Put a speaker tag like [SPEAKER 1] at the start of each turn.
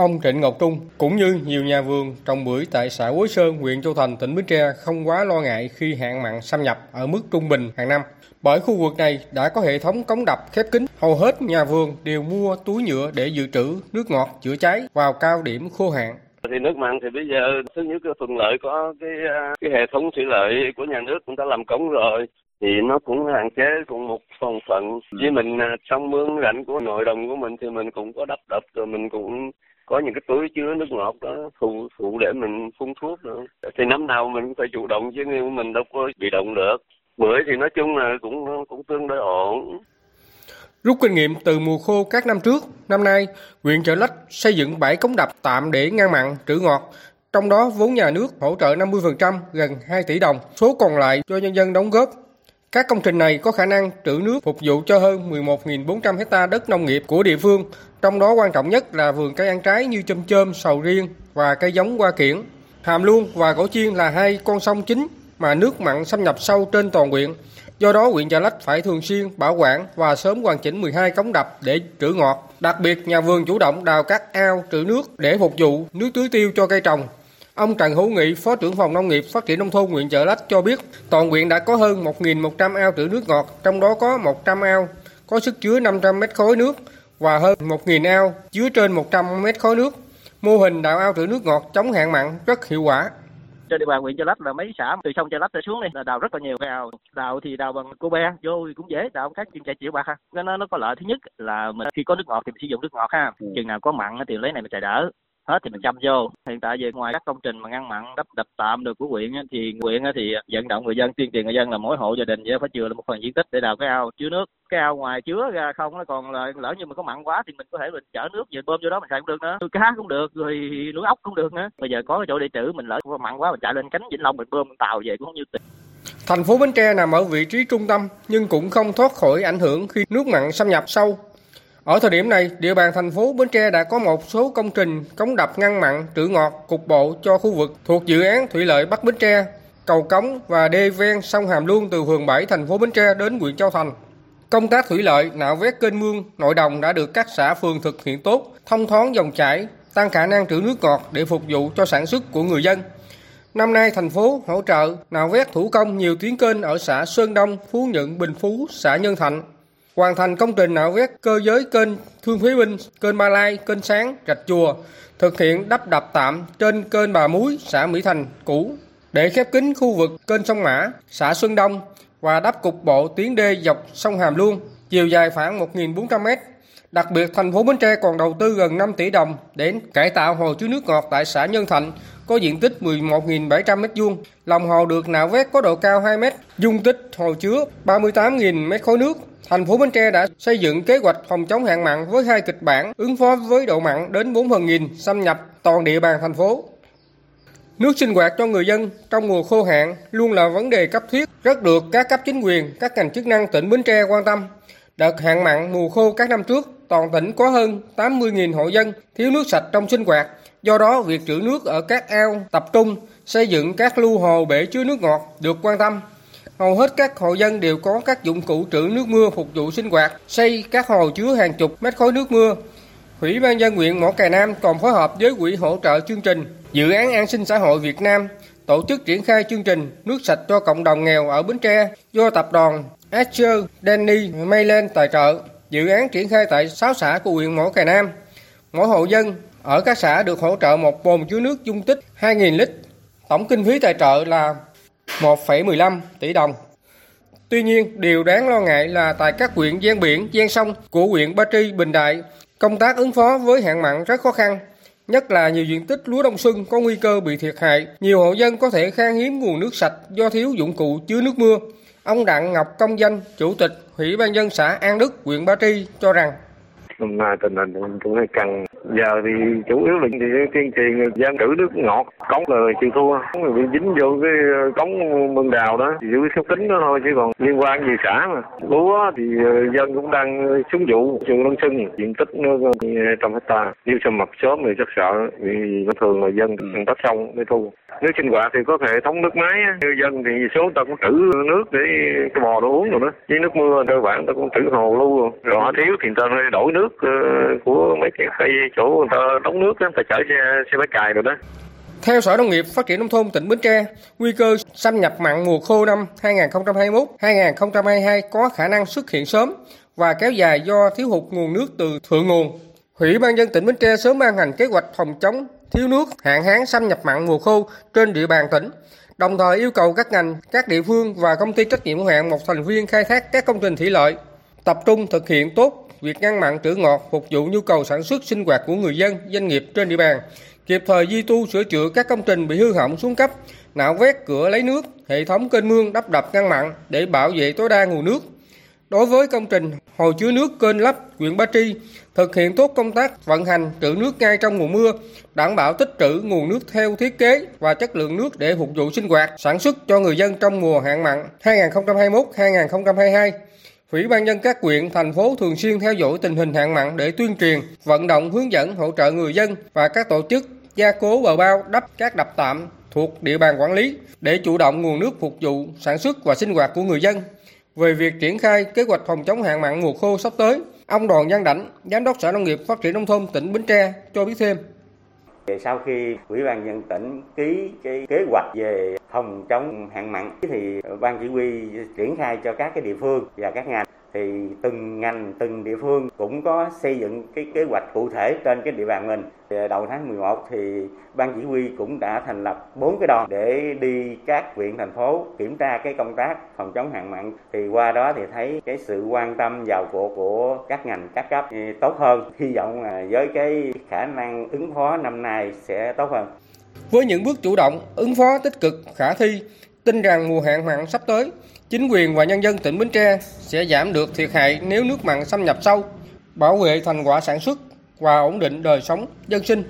[SPEAKER 1] Ông Trịnh Ngọc Trung cũng như nhiều nhà vườn trồng bưởi tại xã Quế Sơn, huyện Châu Thành, tỉnh Bến Tre không quá lo ngại khi hạn mặn xâm nhập ở mức trung bình hàng năm. Bởi khu vực này đã có hệ thống cống đập khép kín, hầu hết nhà vườn đều mua túi nhựa để dự trữ nước ngọt chữa cháy vào cao điểm khô hạn
[SPEAKER 2] thì nước mặn thì bây giờ thứ nhất cái thuận lợi có cái à, cái hệ thống thủy lợi của nhà nước cũng đã làm cống rồi thì nó cũng hạn chế cũng một phần phận với mình à, trong mương rảnh của nội đồng của mình thì mình cũng có đắp đập rồi mình cũng có những cái túi chứa nước ngọt đó phụ phụ để mình phun thuốc nữa. Thì năm nào mình cũng phải chủ động chứ mình đâu có bị động được. Bưởi thì nói chung là cũng cũng tương đối ổn.
[SPEAKER 1] Rút kinh nghiệm từ mùa khô các năm trước, năm nay, huyện Chợ Lách xây dựng bảy cống đập tạm để ngăn mặn, trữ ngọt, trong đó vốn nhà nước hỗ trợ 50% gần 2 tỷ đồng, số còn lại cho nhân dân đóng góp. Các công trình này có khả năng trữ nước phục vụ cho hơn 11.400 hecta đất nông nghiệp của địa phương, trong đó quan trọng nhất là vườn cây ăn trái như chôm chôm, sầu riêng và cây giống hoa kiển. Hàm Luông và Cổ Chiên là hai con sông chính mà nước mặn xâm nhập sâu trên toàn huyện. Do đó, huyện Chợ Lách phải thường xuyên bảo quản và sớm hoàn chỉnh 12 cống đập để trữ ngọt. Đặc biệt, nhà vườn chủ động đào các ao trữ nước để phục vụ nước tưới tiêu cho cây trồng. Ông Trần Hữu Nghị, Phó trưởng phòng Nông nghiệp Phát triển Nông thôn huyện Chợ Lách cho biết, toàn huyện đã có hơn 1.100 ao trữ nước ngọt, trong đó có 100 ao có sức chứa 500 mét khối nước và hơn 1.000 ao chứa trên 100 mét khối nước. Mô hình đào ao trữ nước ngọt chống hạn mặn rất hiệu quả.
[SPEAKER 3] Trên địa bàn huyện Chợ Lách là mấy xã từ sông Chợ Lách trở xuống đây là đào rất là nhiều cái ao. Đào thì đào bằng cô be vô thì cũng dễ đào khác chuyên chạy chịu bạc ha. Nó nó có lợi thứ nhất là mình khi có nước ngọt thì mình sử dụng nước ngọt ha. Ừ. chừng nào có mặn thì lấy này mình chạy đỡ hết thì mình chăm vô. Hiện tại về ngoài các công trình mà ngăn mặn, đắp, đập tạm được của huyện thì huyện thì vận động người dân, tuyên truyền người dân là mỗi hộ gia đình phải chừa là một phần diện tích để đào cái ao. Chứa nước, cái ao ngoài chứa ra không nó còn là lỡ như mà có mặn quá thì mình có thể mình chở nước về bơm vô đó mình xài cũng được nữa. Nuôi cá cũng được, rồi nuôi ốc cũng được nữa. Bây giờ có cái chỗ để trữ mình lỡ mặn quá mình chạy lên cánh vĩnh long mình bơm mình tàu về cũng không như tiền.
[SPEAKER 1] Thành phố Bến Tre nằm ở vị trí trung tâm nhưng cũng không thoát khỏi ảnh hưởng khi nước mặn xâm nhập sâu ở thời điểm này, địa bàn thành phố Bến Tre đã có một số công trình cống đập ngăn mặn, trữ ngọt, cục bộ cho khu vực thuộc dự án thủy lợi Bắc Bến Tre, cầu cống và đê ven sông Hàm Luông từ phường 7 thành phố Bến Tre đến huyện Châu Thành. Công tác thủy lợi, nạo vét kênh mương, nội đồng đã được các xã phường thực hiện tốt, thông thoáng dòng chảy, tăng khả năng trữ nước ngọt để phục vụ cho sản xuất của người dân. Năm nay, thành phố hỗ trợ nạo vét thủ công nhiều tuyến kênh ở xã Sơn Đông, Phú Nhuận, Bình Phú, xã Nhân Thạnh, hoàn thành công trình nạo vét cơ giới kênh Thương Thúy Binh, kênh Ba Lai, kênh Sáng, Rạch Chùa, thực hiện đắp đập tạm trên kênh Bà Muối, xã Mỹ Thành cũ để khép kín khu vực kênh sông Mã, xã Xuân Đông và đắp cục bộ tuyến đê dọc sông Hàm Luông, chiều dài khoảng 1.400 m. Đặc biệt, thành phố Bến Tre còn đầu tư gần 5 tỷ đồng để cải tạo hồ chứa nước ngọt tại xã Nhân Thạnh có diện tích 11.700 m2. Lòng hồ được nạo vét có độ cao 2 m, dung tích hồ chứa 38.000 m khối nước. Thành phố Bến Tre đã xây dựng kế hoạch phòng chống hạn mặn với hai kịch bản ứng phó với độ mặn đến 4 phần nghìn xâm nhập toàn địa bàn thành phố. Nước sinh hoạt cho người dân trong mùa khô hạn luôn là vấn đề cấp thiết, rất được các cấp chính quyền, các ngành chức năng tỉnh Bến Tre quan tâm. Đợt hạn mặn mùa khô các năm trước, toàn tỉnh có hơn 80.000 hộ dân thiếu nước sạch trong sinh hoạt. Do đó, việc trữ nước ở các ao tập trung, xây dựng các lưu hồ bể chứa nước ngọt được quan tâm. Hầu hết các hộ dân đều có các dụng cụ trữ nước mưa phục vụ sinh hoạt, xây các hồ chứa hàng chục mét khối nước mưa. Ủy ban dân huyện Mỏ Cày Nam còn phối hợp với quỹ hỗ trợ chương trình Dự án An sinh xã hội Việt Nam tổ chức triển khai chương trình nước sạch cho cộng đồng nghèo ở Bến Tre do tập đoàn Asher Danny Mayland tài trợ. Dự án triển khai tại 6 xã của huyện Mỏ Cày Nam. Mỗi hộ dân ở các xã được hỗ trợ một bồn chứa nước dung tích 2.000 lít. Tổng kinh phí tài trợ là 1,15 tỷ đồng. Tuy nhiên, điều đáng lo ngại là tại các huyện gian biển, gian sông của huyện Ba Tri, Bình Đại, công tác ứng phó với hạn mặn rất khó khăn, nhất là nhiều diện tích lúa đông xuân có nguy cơ bị thiệt hại. Nhiều hộ dân có thể khan hiếm nguồn nước sạch do thiếu dụng cụ chứa nước mưa. Ông Đặng Ngọc Công Danh, Chủ tịch Ủy ban dân xã An Đức, huyện Ba Tri cho rằng
[SPEAKER 4] nay tình hình cũng hơi căng giờ thì chủ yếu là thì tuyên truyền dân trữ nước ngọt cống là chịu thua. Người bị dính vô cái cống mương đào đó thì giữ số tính đó thôi chứ còn liên quan gì xã mà. Lúa thì dân cũng đang xuống vụ trường đông xuân diện tích nó trăm hecta nếu xâm mặt sớm thì rất sợ vì thường là dân tắt sông để thu nếu sinh hoạt thì có hệ thống nước máy như dân thì số ta cũng trữ nước để cái bò nó uống rồi đó. Với nước mưa cơ bản ta cũng trữ hồ lưu. Rồi, rồi họ thiếu thì ta đổi nước ờ, của mấy cái cây chỗ người ta đóng nước người ta chở xe xe máy cài rồi đó.
[SPEAKER 1] Theo Sở Nông nghiệp Phát triển Nông thôn tỉnh Bến Tre, nguy cơ xâm nhập mặn mùa khô năm 2021-2022 có khả năng xuất hiện sớm và kéo dài do thiếu hụt nguồn nước từ thượng nguồn. Ủy ban dân tỉnh Bến Tre sớm ban hành kế hoạch phòng chống thiếu nước, hạn hán xâm nhập mặn mùa khô trên địa bàn tỉnh, đồng thời yêu cầu các ngành, các địa phương và công ty trách nhiệm hữu hạn một thành viên khai thác các công trình thủy lợi tập trung thực hiện tốt việc ngăn mặn trữ ngọt phục vụ nhu cầu sản xuất sinh hoạt của người dân, doanh nghiệp trên địa bàn, kịp thời di tu sửa chữa các công trình bị hư hỏng xuống cấp, nạo vét cửa lấy nước, hệ thống kênh mương đắp đập ngăn mặn để bảo vệ tối đa nguồn nước. Đối với công trình hồ chứa nước kênh lấp huyện Ba Tri, thực hiện tốt công tác vận hành trữ nước ngay trong mùa mưa, đảm bảo tích trữ nguồn nước theo thiết kế và chất lượng nước để phục vụ sinh hoạt, sản xuất cho người dân trong mùa hạn mặn 2021-2022. Ủy ban nhân các huyện, thành phố thường xuyên theo dõi tình hình hạn mặn để tuyên truyền, vận động hướng dẫn hỗ trợ người dân và các tổ chức gia cố bờ bao đắp các đập tạm thuộc địa bàn quản lý để chủ động nguồn nước phục vụ sản xuất và sinh hoạt của người dân. Về việc triển khai kế hoạch phòng chống hạn mặn mùa khô sắp tới, ông Đoàn Văn Đảnh, Giám đốc Sở Nông nghiệp Phát triển Nông thôn tỉnh Bến Tre cho biết thêm.
[SPEAKER 5] Sau khi Ủy ban nhân tỉnh ký cái kế hoạch về phòng chống hạn mặn thì ban chỉ huy triển khai cho các cái địa phương và các ngành thì từng ngành, từng địa phương cũng có xây dựng cái kế hoạch cụ thể trên cái địa bàn mình. Đầu tháng 11 thì ban chỉ huy cũng đã thành lập bốn cái đoàn để đi các huyện, thành phố kiểm tra cái công tác phòng chống hạn mặn. Thì qua đó thì thấy cái sự quan tâm vào cuộc của các ngành, các cấp tốt hơn. Hy vọng là với cái khả năng ứng phó năm nay sẽ tốt hơn.
[SPEAKER 1] Với những bước chủ động, ứng phó tích cực, khả thi, tin rằng mùa hạn mặn sắp tới chính quyền và nhân dân tỉnh Bến Tre sẽ giảm được thiệt hại nếu nước mặn xâm nhập sâu, bảo vệ thành quả sản xuất và ổn định đời sống dân sinh.